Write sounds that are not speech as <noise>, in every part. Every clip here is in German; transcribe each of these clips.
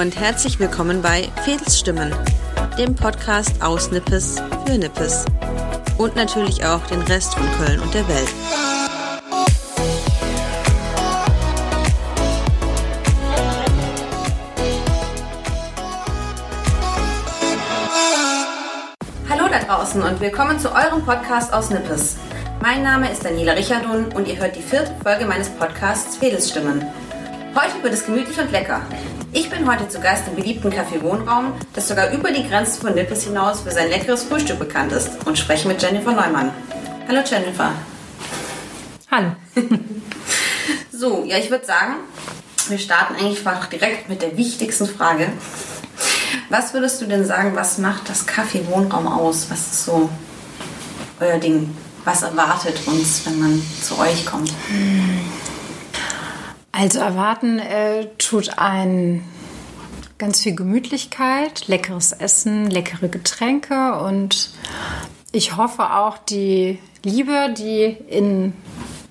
und herzlich willkommen bei Fädelsstimmen, dem Podcast aus Nippes für Nippes und natürlich auch den Rest von Köln und der Welt. Hallo da draußen und willkommen zu eurem Podcast aus Nippes. Mein Name ist Daniela Richardun und ihr hört die vierte Folge meines Podcasts Fädelsstimmen. Heute wird es gemütlich und lecker. Ich bin heute zu Gast im beliebten Café Wohnraum, das sogar über die Grenzen von Nippes hinaus für sein leckeres Frühstück bekannt ist und spreche mit Jennifer Neumann. Hallo Jennifer. Hallo. <laughs> so, ja, ich würde sagen, wir starten eigentlich direkt mit der wichtigsten Frage. Was würdest du denn sagen, was macht das Café Wohnraum aus? Was ist so euer Ding? Was erwartet uns, wenn man zu euch kommt? Also erwarten äh, tut ein ganz viel Gemütlichkeit, leckeres Essen, leckere Getränke und ich hoffe auch die Liebe, die in,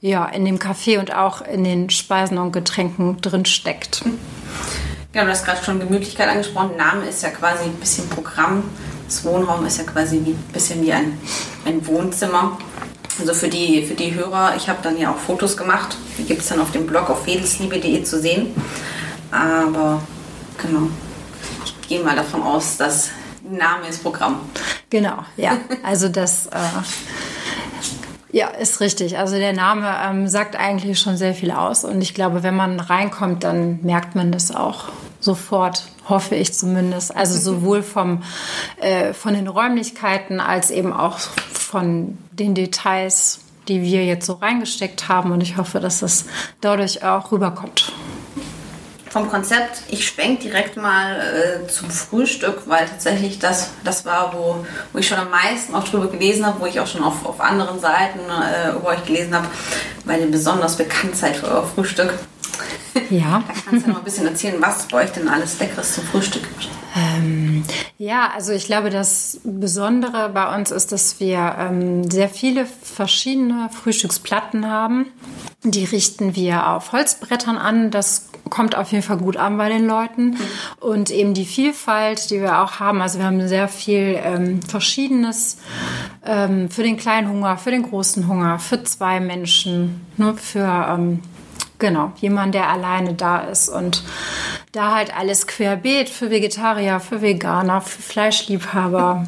ja, in dem Kaffee und auch in den Speisen und Getränken drin steckt. Genau, du hast gerade schon Gemütlichkeit angesprochen. Name ist ja quasi ein bisschen Programm. Das Wohnraum ist ja quasi ein bisschen wie ein, ein Wohnzimmer. Also für die, für die Hörer, ich habe dann ja auch Fotos gemacht. Die gibt es dann auf dem Blog auf fedelsliebe.de zu sehen. Aber genau, ich gehe mal davon aus, dass Name ist Programm. Genau, ja. Also das äh, ja, ist richtig. Also der Name ähm, sagt eigentlich schon sehr viel aus. Und ich glaube, wenn man reinkommt, dann merkt man das auch sofort, hoffe ich zumindest. Also <laughs> sowohl vom, äh, von den Räumlichkeiten als eben auch von den Details, die wir jetzt so reingesteckt haben. Und ich hoffe, dass das dadurch auch rüberkommt vom Konzept, ich schwenk direkt mal äh, zum Frühstück, weil tatsächlich das, das war, wo, wo ich schon am meisten auch drüber gelesen habe, wo ich auch schon auf, auf anderen Seiten äh, über euch gelesen habe, weil ihr besonders bekannt seid für euer Frühstück. Ja. <laughs> da kannst du noch ein bisschen erzählen, was bei euch denn alles Leckeres zum Frühstück gibt. Ähm, ja, also ich glaube, das Besondere bei uns ist, dass wir ähm, sehr viele verschiedene Frühstücksplatten haben. Die richten wir auf Holzbrettern an. Das kommt auf jeden Fall gut an bei den Leuten. Und eben die Vielfalt, die wir auch haben. Also wir haben sehr viel ähm, Verschiedenes ähm, für den kleinen Hunger, für den großen Hunger, für zwei Menschen, ne, für ähm, genau jemand, der alleine da ist und da halt alles querbeet für Vegetarier, für Veganer, für Fleischliebhaber,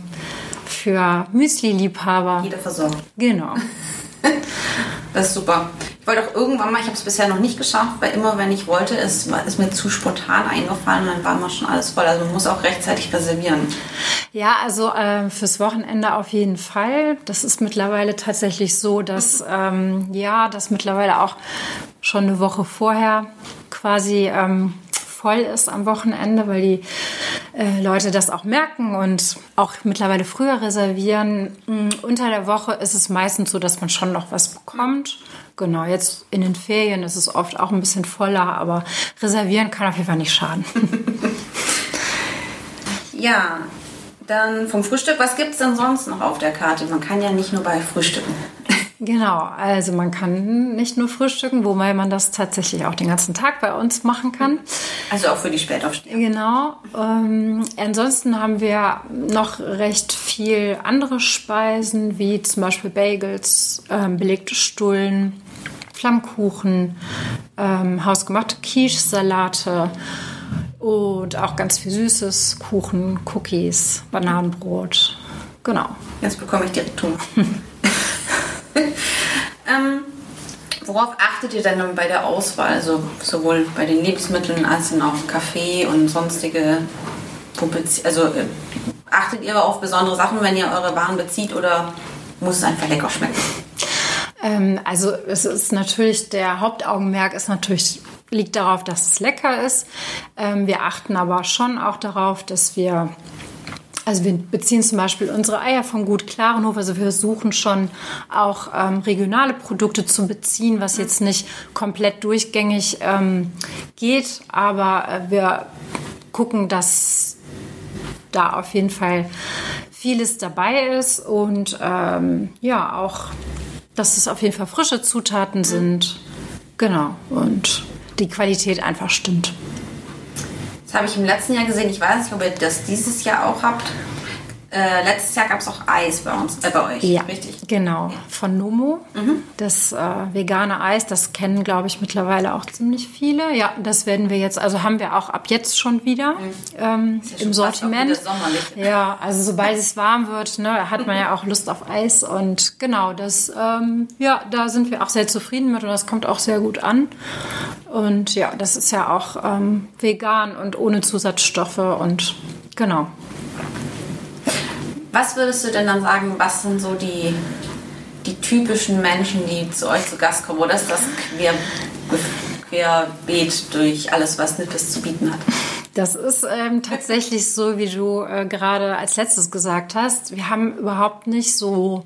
für Müsli-Liebhaber. Jeder versorgt. Genau. <laughs> das ist super. Ich wollte auch irgendwann mal, ich habe es bisher noch nicht geschafft, weil immer, wenn ich wollte, ist, ist mir zu spontan eingefallen und dann war immer schon alles voll. Also man muss auch rechtzeitig reservieren. Ja, also äh, fürs Wochenende auf jeden Fall. Das ist mittlerweile tatsächlich so, dass ähm, ja, dass mittlerweile auch schon eine Woche vorher quasi ähm, voll ist am Wochenende, weil die äh, Leute das auch merken und auch mittlerweile früher reservieren. Mm, unter der Woche ist es meistens so, dass man schon noch was bekommt. Genau, jetzt in den Ferien ist es oft auch ein bisschen voller, aber reservieren kann auf jeden Fall nicht schaden. <laughs> ja, dann vom Frühstück, was gibt es denn sonst noch auf der Karte? Man kann ja nicht nur bei Frühstücken. Genau, also man kann nicht nur frühstücken, wobei man das tatsächlich auch den ganzen Tag bei uns machen kann. Also auch für die Spätaufsteher. Genau. Ähm, ansonsten haben wir noch recht viel andere Speisen, wie zum Beispiel Bagels, ähm, belegte Stullen, Flammkuchen, ähm, hausgemachte Quiche-Salate und auch ganz viel Süßes, Kuchen, Cookies, Bananenbrot. Genau. Jetzt bekomme ich direkt Hunger. <laughs> <laughs> ähm, worauf achtet ihr denn bei der Auswahl? Also sowohl bei den Lebensmitteln als auch Kaffee und sonstige also äh, achtet ihr auf besondere Sachen, wenn ihr eure Waren bezieht oder muss es einfach lecker schmecken? Ähm, also es ist natürlich, der Hauptaugenmerk ist natürlich, liegt darauf, dass es lecker ist. Ähm, wir achten aber schon auch darauf, dass wir also wir beziehen zum Beispiel unsere Eier von Gut Klarenhof. Also wir versuchen schon auch ähm, regionale Produkte zu beziehen, was jetzt nicht komplett durchgängig ähm, geht. Aber äh, wir gucken, dass da auf jeden Fall vieles dabei ist und ähm, ja auch dass es auf jeden Fall frische Zutaten sind. Genau. Und die Qualität einfach stimmt. Das habe ich im letzten Jahr gesehen. Ich weiß nicht, ob ihr das dieses Jahr auch habt. Äh, letztes Jahr gab es auch Eis bei uns, äh, bei euch, Ja, richtig? genau. Von Nomo. Das äh, vegane Eis, das kennen, glaube ich, mittlerweile auch ziemlich viele. Ja, das werden wir jetzt, also haben wir auch ab jetzt schon wieder ähm, Ist ja schon im Sortiment. Ja, also sobald es warm wird, ne, hat man ja auch Lust auf Eis. Und genau, das, ähm, ja, da sind wir auch sehr zufrieden mit und das kommt auch sehr gut an. Und ja, das ist ja auch ähm, vegan und ohne Zusatzstoffe und genau. Was würdest du denn dann sagen, was sind so die, die typischen Menschen, die zu euch zu Gast kommen? Oder ist das quer, querbeet durch alles, was Nippes zu bieten hat? Das ist ähm, tatsächlich so, wie du äh, gerade als letztes gesagt hast. Wir haben überhaupt nicht so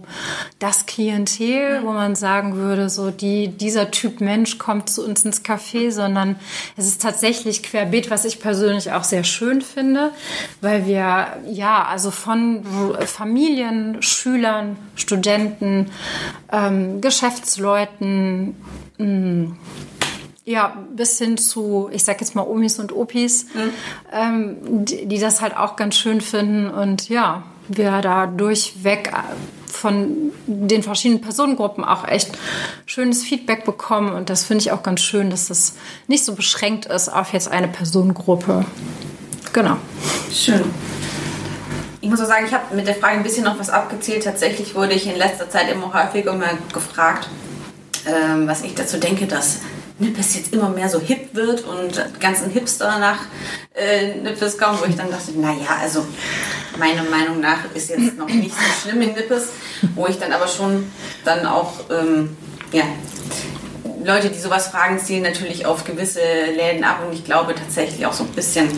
das Klientel, wo man sagen würde, so die, dieser Typ Mensch kommt zu uns ins Café, sondern es ist tatsächlich querbeet, was ich persönlich auch sehr schön finde, weil wir ja also von Familien, Schülern, Studenten, ähm, Geschäftsleuten, mh, ja, bis hin zu, ich sag jetzt mal Omis und Opis, ähm, die, die das halt auch ganz schön finden und ja, wir da durchweg äh, von den verschiedenen Personengruppen auch echt schönes Feedback bekommen und das finde ich auch ganz schön, dass das nicht so beschränkt ist auf jetzt eine Personengruppe. Genau. Schön. Ich muss auch sagen, ich habe mit der Frage ein bisschen noch was abgezählt. Tatsächlich wurde ich in letzter Zeit immer häufiger mal gefragt, ähm, was ich dazu denke, dass Nippes jetzt immer mehr so hip wird und ganzen Hipster nach äh, Nippes kommen, wo ich dann dachte, naja, also meiner Meinung nach ist jetzt noch nicht so schlimm in Nippes, wo ich dann aber schon dann auch, ähm, ja, Leute, die sowas fragen, zielen natürlich auf gewisse Läden ab und ich glaube tatsächlich auch so ein bisschen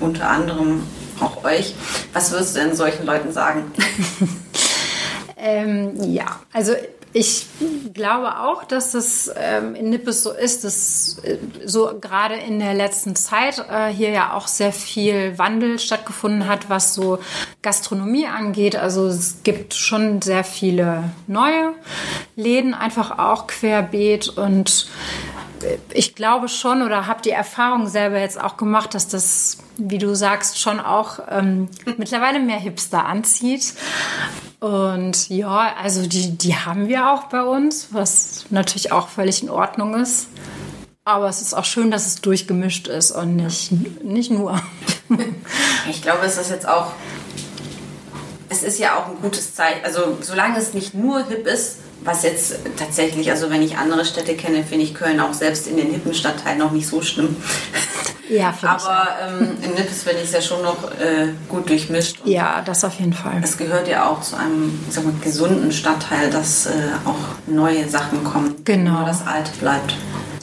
unter anderem auch euch. Was würdest du denn solchen Leuten sagen? <laughs> Ähm, ja, also ich glaube auch, dass das ähm, in Nippes so ist, dass äh, so gerade in der letzten Zeit äh, hier ja auch sehr viel Wandel stattgefunden hat, was so Gastronomie angeht. Also es gibt schon sehr viele neue Läden, einfach auch querbeet und ich glaube schon oder habe die Erfahrung selber jetzt auch gemacht, dass das, wie du sagst, schon auch ähm, mittlerweile mehr Hipster anzieht. Und ja, also die, die haben wir auch bei uns, was natürlich auch völlig in Ordnung ist. Aber es ist auch schön, dass es durchgemischt ist und nicht, nicht nur. <laughs> Ich glaube, es ist jetzt auch, es ist ja auch ein gutes Zeichen. Also solange es nicht nur hip ist, was jetzt tatsächlich, also wenn ich andere Städte kenne, finde ich Köln auch selbst in den hippen Stadtteilen noch nicht so schlimm. Ja, Aber ähm, in Nippes finde ich es ja schon noch äh, gut durchmischt. Und Ja, das auf jeden Fall. Es gehört ja auch zu einem ich sag mal, gesunden Stadtteil, dass äh, auch neue Sachen kommen. Genau. Nur das Alte bleibt.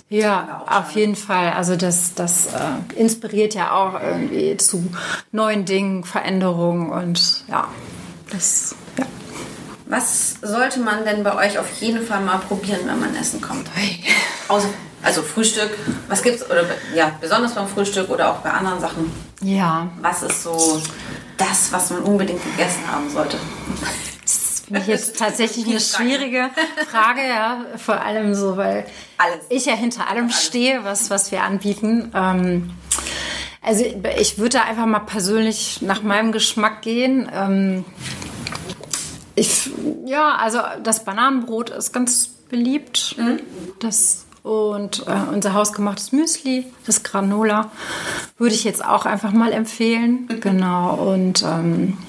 Ja, auf jeden Fall. Also das, das äh, inspiriert ja auch irgendwie zu neuen Dingen, Veränderungen und ja, das, ja. Was sollte man denn bei euch auf jeden Fall mal probieren, wenn man essen kommt? Außer, also Frühstück. Was gibt's oder ja besonders beim Frühstück oder auch bei anderen Sachen? Ja, Was ist so das, was man unbedingt gegessen haben sollte? das finde ich jetzt <laughs> tatsächlich eine schwierige Frage, ja, vor allem so, weil Alles. ich ja hinter allem stehe, was, was wir anbieten. Ähm, also ich würde da einfach mal persönlich nach meinem Geschmack gehen. Ähm, ich, ja, also das Bananenbrot ist ganz beliebt. Das und äh, unser hausgemachtes Müsli, das Granola, würde ich jetzt auch einfach mal empfehlen. Genau. Und ähm,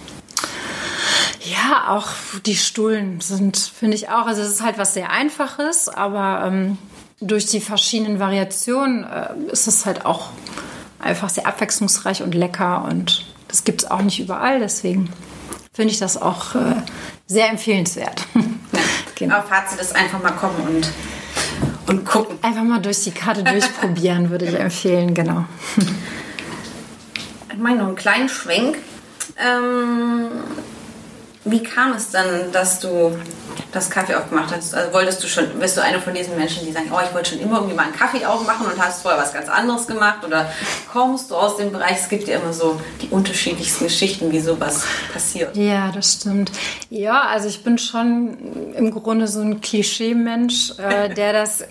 ja, auch die Stullen sind, finde ich auch. Also es ist halt was sehr Einfaches, aber ähm, durch die verschiedenen Variationen äh, ist es halt auch einfach sehr abwechslungsreich und lecker und das gibt es auch nicht überall. Deswegen finde ich das auch äh, sehr empfehlenswert. <laughs> genau. Aber Fazit ist einfach mal kommen und, und gucken. Einfach mal durch die Karte durchprobieren, würde ich empfehlen, genau. Ich meine, noch einen kleinen Schwenk. Ähm, wie kam es dann, dass du das Kaffee aufgemacht hast? Also wolltest du schon, bist du eine von diesen Menschen, die sagen, oh, ich wollte schon immer irgendwie mal einen Kaffee aufmachen und hast vorher was ganz anderes gemacht? Oder kommst du aus dem Bereich? Es gibt ja immer so die unterschiedlichsten Geschichten, wie sowas passiert. Ja, das stimmt. Ja, also ich bin schon im Grunde so ein Klischee-Mensch, äh, <laughs> der das äh,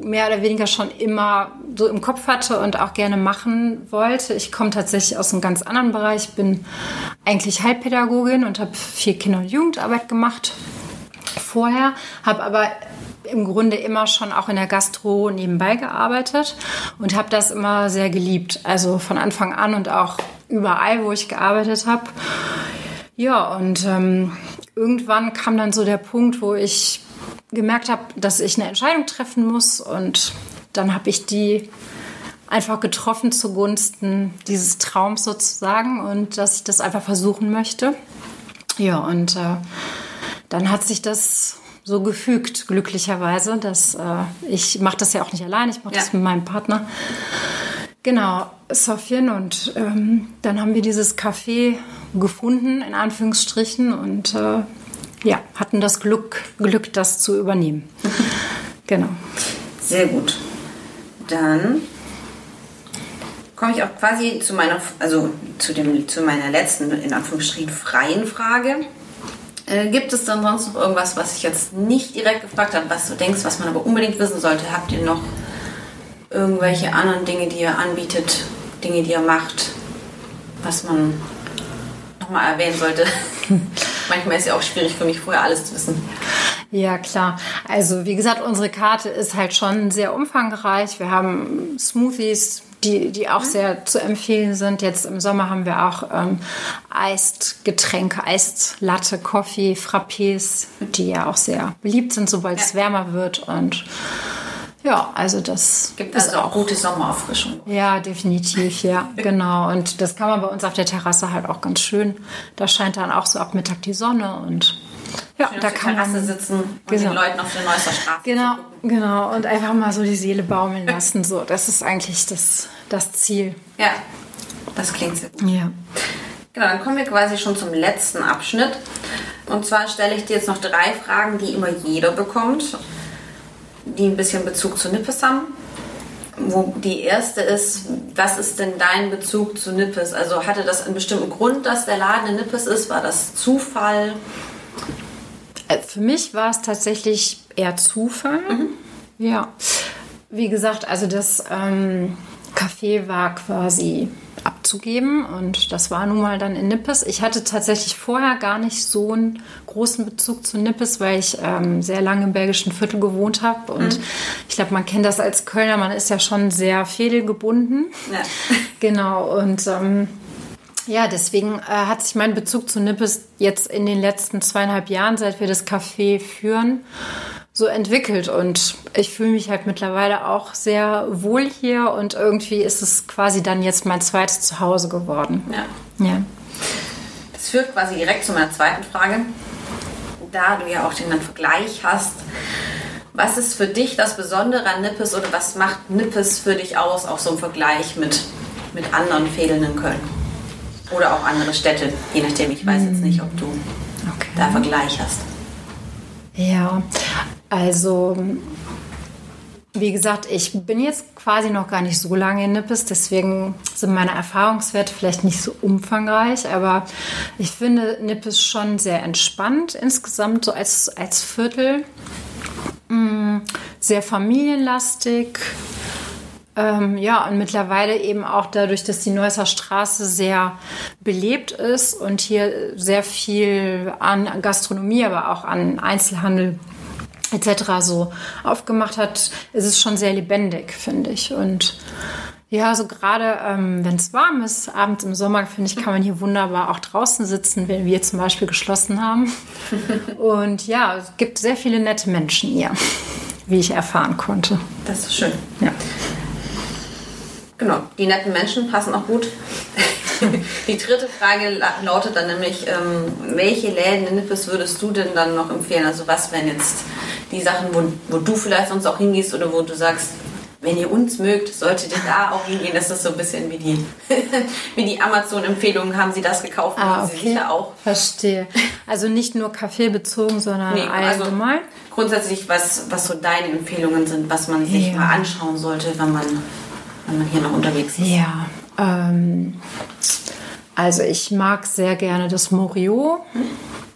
mehr oder weniger schon immer so im Kopf hatte und auch gerne machen wollte. Ich komme tatsächlich aus einem ganz anderen Bereich, bin eigentlich Heilpädagogin und habe viel Kinder- und Jugendarbeit gemacht vorher, habe aber im Grunde immer schon auch in der Gastro nebenbei gearbeitet und habe das immer sehr geliebt. Also von Anfang an und auch überall, wo ich gearbeitet habe. Ja, und ähm, irgendwann kam dann so der Punkt, wo ich gemerkt habe, dass ich eine Entscheidung treffen muss und dann habe ich die einfach getroffen zugunsten dieses Traums sozusagen und dass ich das einfach versuchen möchte. Ja, und äh, dann hat sich das so gefügt, glücklicherweise, dass äh, ich mache das ja auch nicht allein, ich mache ja. das mit meinem Partner. Genau, Sofien und ähm, dann haben wir dieses Café gefunden, in Anführungsstrichen, und äh, ja, hatten das Glück, Glück, das zu übernehmen. <laughs> genau. Sehr gut. Dann komme ich auch quasi zu meiner, also zu, dem, zu meiner letzten, in Anführungsstrichen, freien Frage. Äh, gibt es dann sonst noch irgendwas, was ich jetzt nicht direkt gefragt habe, was du denkst, was man aber unbedingt wissen sollte? Habt ihr noch irgendwelche anderen Dinge, die ihr anbietet, Dinge, die ihr macht, was man nochmal erwähnen sollte? <laughs> Manchmal ist es ja auch schwierig für mich, vorher alles zu wissen. Ja, klar. Also wie gesagt, unsere Karte ist halt schon sehr umfangreich. Wir haben Smoothies, die, die auch sehr zu empfehlen sind. Jetzt im Sommer haben wir auch ähm, Eist Getränke, Eist Latte, Coffee, Frappés, die ja auch sehr beliebt sind, sobald ja. es wärmer wird. Und ja, also das gibt also auch gute Sommerauffrischung. Ja, definitiv, ja, <laughs> genau. Und das kann man bei uns auf der Terrasse halt auch ganz schön. Da scheint dann auch so ab Mittag die Sonne und ja, da kann man sitzen und genau. den Leuten auf der Neusser Straße. Genau, genau. Und einfach mal so die Seele baumeln lassen. So, das ist eigentlich das, das Ziel. Ja, das klingt sehr gut. Ja. Genau, dann kommen wir quasi schon zum letzten Abschnitt. Und zwar stelle ich dir jetzt noch drei Fragen, die immer jeder bekommt, die ein bisschen Bezug zu Nippes haben. Wo die erste ist, was ist denn dein Bezug zu Nippes? Also hatte das einen bestimmten Grund, dass der Laden in Nippes ist? War das Zufall? Äh, für mich war es tatsächlich eher Zufall. Mhm. Ja. Wie gesagt, also das ähm, Café war quasi abzugeben und das war nun mal dann in Nippes. Ich hatte tatsächlich vorher gar nicht so einen großen Bezug zu Nippes, weil ich ähm, sehr lange im belgischen Viertel gewohnt habe und mhm. ich glaube, man kennt das als Kölner, man ist ja schon sehr fädelgebunden. Ja. <laughs> Genau und ähm, ja, deswegen äh, hat sich mein Bezug zu Nippes jetzt in den letzten zweieinhalb Jahren, seit wir das Café führen, so entwickelt. Und ich fühle mich halt mittlerweile auch sehr wohl hier und irgendwie ist es quasi dann jetzt mein zweites Zuhause geworden. Ja. ja. Das führt quasi direkt zu meiner zweiten Frage. Da du ja auch den Vergleich hast, was ist für dich das Besondere an Nippes oder was macht Nippes für dich aus, auch so im Vergleich mit, mit anderen Fädeln in Köln? Oder auch andere Städte, je nachdem. Ich weiß jetzt nicht, ob du okay. da Vergleich hast. Ja, also wie gesagt, ich bin jetzt quasi noch gar nicht so lange in Nippes, deswegen sind meine Erfahrungswerte vielleicht nicht so umfangreich, aber ich finde Nippes schon sehr entspannt insgesamt, so als, als Viertel. Mm, sehr familienlastig, ähm, ja, und mittlerweile eben auch dadurch, dass die Neusser Straße sehr belebt ist und hier sehr viel an Gastronomie, aber auch an Einzelhandel etc. so aufgemacht hat, ist es schon sehr lebendig, finde ich. Und ja, so gerade ähm, wenn es warm ist, abends im Sommer, finde ich, kann man hier wunderbar auch draußen sitzen, wenn wir zum Beispiel geschlossen haben. <laughs> Und ja, es gibt sehr viele nette Menschen hier, wie ich erfahren konnte. Das ist schön. Ja. Genau, die netten Menschen passen auch gut. <laughs> die dritte Frage lautet dann nämlich, ähm, welche Läden in Nippes würdest du denn dann noch empfehlen? Also was wären jetzt die Sachen, wo, wo du vielleicht sonst auch hingehst oder wo du sagst, wenn ihr uns mögt, solltet ihr da auch hingehen. Das ist so ein bisschen wie die, <laughs> wie die Amazon-Empfehlungen. Haben Sie das gekauft? Ah, okay. Sie sicher auch. Verstehe. Also nicht nur Kaffee bezogen, sondern nee, allgemein. Also grundsätzlich, was, was so deine Empfehlungen sind, was man sich ja. mal anschauen sollte, wenn man wenn man hier noch unterwegs ist? Ja, ähm, also ich mag sehr gerne das Morio.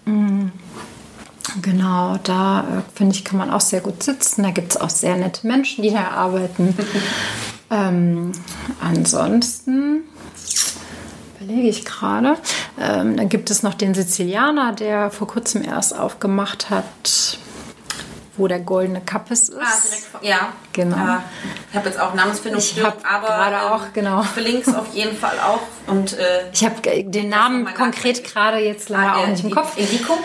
Mhm. Genau, da äh, finde ich, kann man auch sehr gut sitzen. Da gibt es auch sehr nette Menschen, die da arbeiten. <laughs> Ähm, ansonsten überlege ich gerade. Ähm, dann gibt es noch den Sizilianer, der vor kurzem erst aufgemacht hat, wo der goldene Kappes ist. Ah, direkt vor, ja. Genau. Ja, ich habe jetzt auch Namensfindung Ich hab aber gerade ähm, auch, genau. Ich verlinke es auf jeden Fall auch. Und, äh, Ich habe den Namen konkret gerade jetzt leider auch äh, nicht im Kopf. Indico?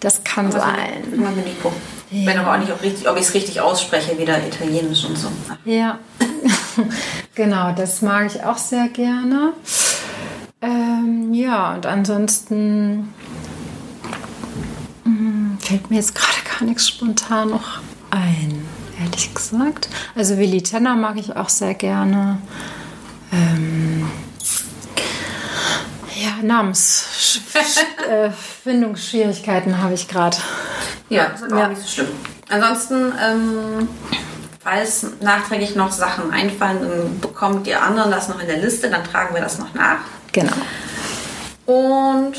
Das kann sein. Immer mit Indico. Ich weiß aber auch nicht, ob, richtig, ob ich es richtig ausspreche, wieder Italienisch und so. Ja, <laughs> genau, das mag ich auch sehr gerne. Ähm, ja, und ansonsten mm, fällt mir jetzt gerade gar nichts spontan noch ein, ehrlich gesagt. Also Willi Tenner mag ich auch sehr gerne. Ähm, ja, Namensfindungsschwierigkeiten <laughs> habe ich gerade. Ja, ist aber Ja. auch nicht so schlimm. Ansonsten, ähm, falls nachträglich noch Sachen einfallen, dann bekommt ihr anderen das noch in der Liste, dann tragen wir das noch nach. Genau. Und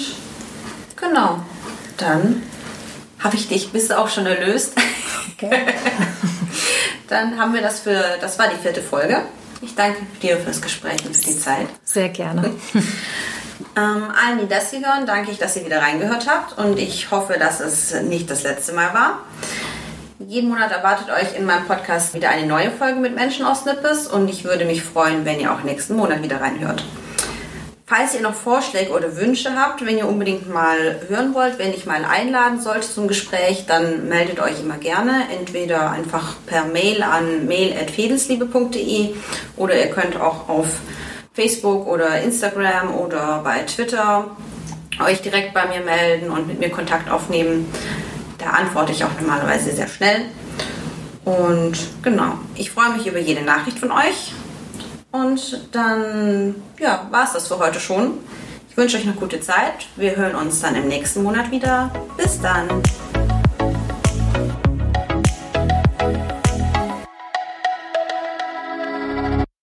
genau, dann habe ich dich, bist du auch schon erlöst. Okay. <laughs> Dann haben wir das für, das war die vierte Folge. Ich danke dir fürs Gespräch und für die Zeit. Sehr gerne. <laughs> Ähm, allen, die das hier hören, danke ich, dass ihr wieder reingehört habt und ich hoffe, dass es nicht das letzte Mal war. Jeden Monat erwartet euch in meinem Podcast wieder eine neue Folge mit Menschen aus Nippes und ich würde mich freuen, wenn ihr auch nächsten Monat wieder reinhört. Falls ihr noch Vorschläge oder Wünsche habt, wenn ihr unbedingt mal hören wollt, wenn ich mal einladen sollte zum Gespräch, dann meldet euch immer gerne. Entweder einfach per Mail an mail.fedelsliebe.de oder ihr könnt auch auf Facebook oder Instagram oder bei Twitter euch direkt bei mir melden und mit mir Kontakt aufnehmen. Da antworte ich auch normalerweise sehr schnell. Und genau, ich freue mich über jede Nachricht von euch. Und dann, ja, war es das für heute schon. Ich wünsche euch eine gute Zeit. Wir hören uns dann im nächsten Monat wieder. Bis dann.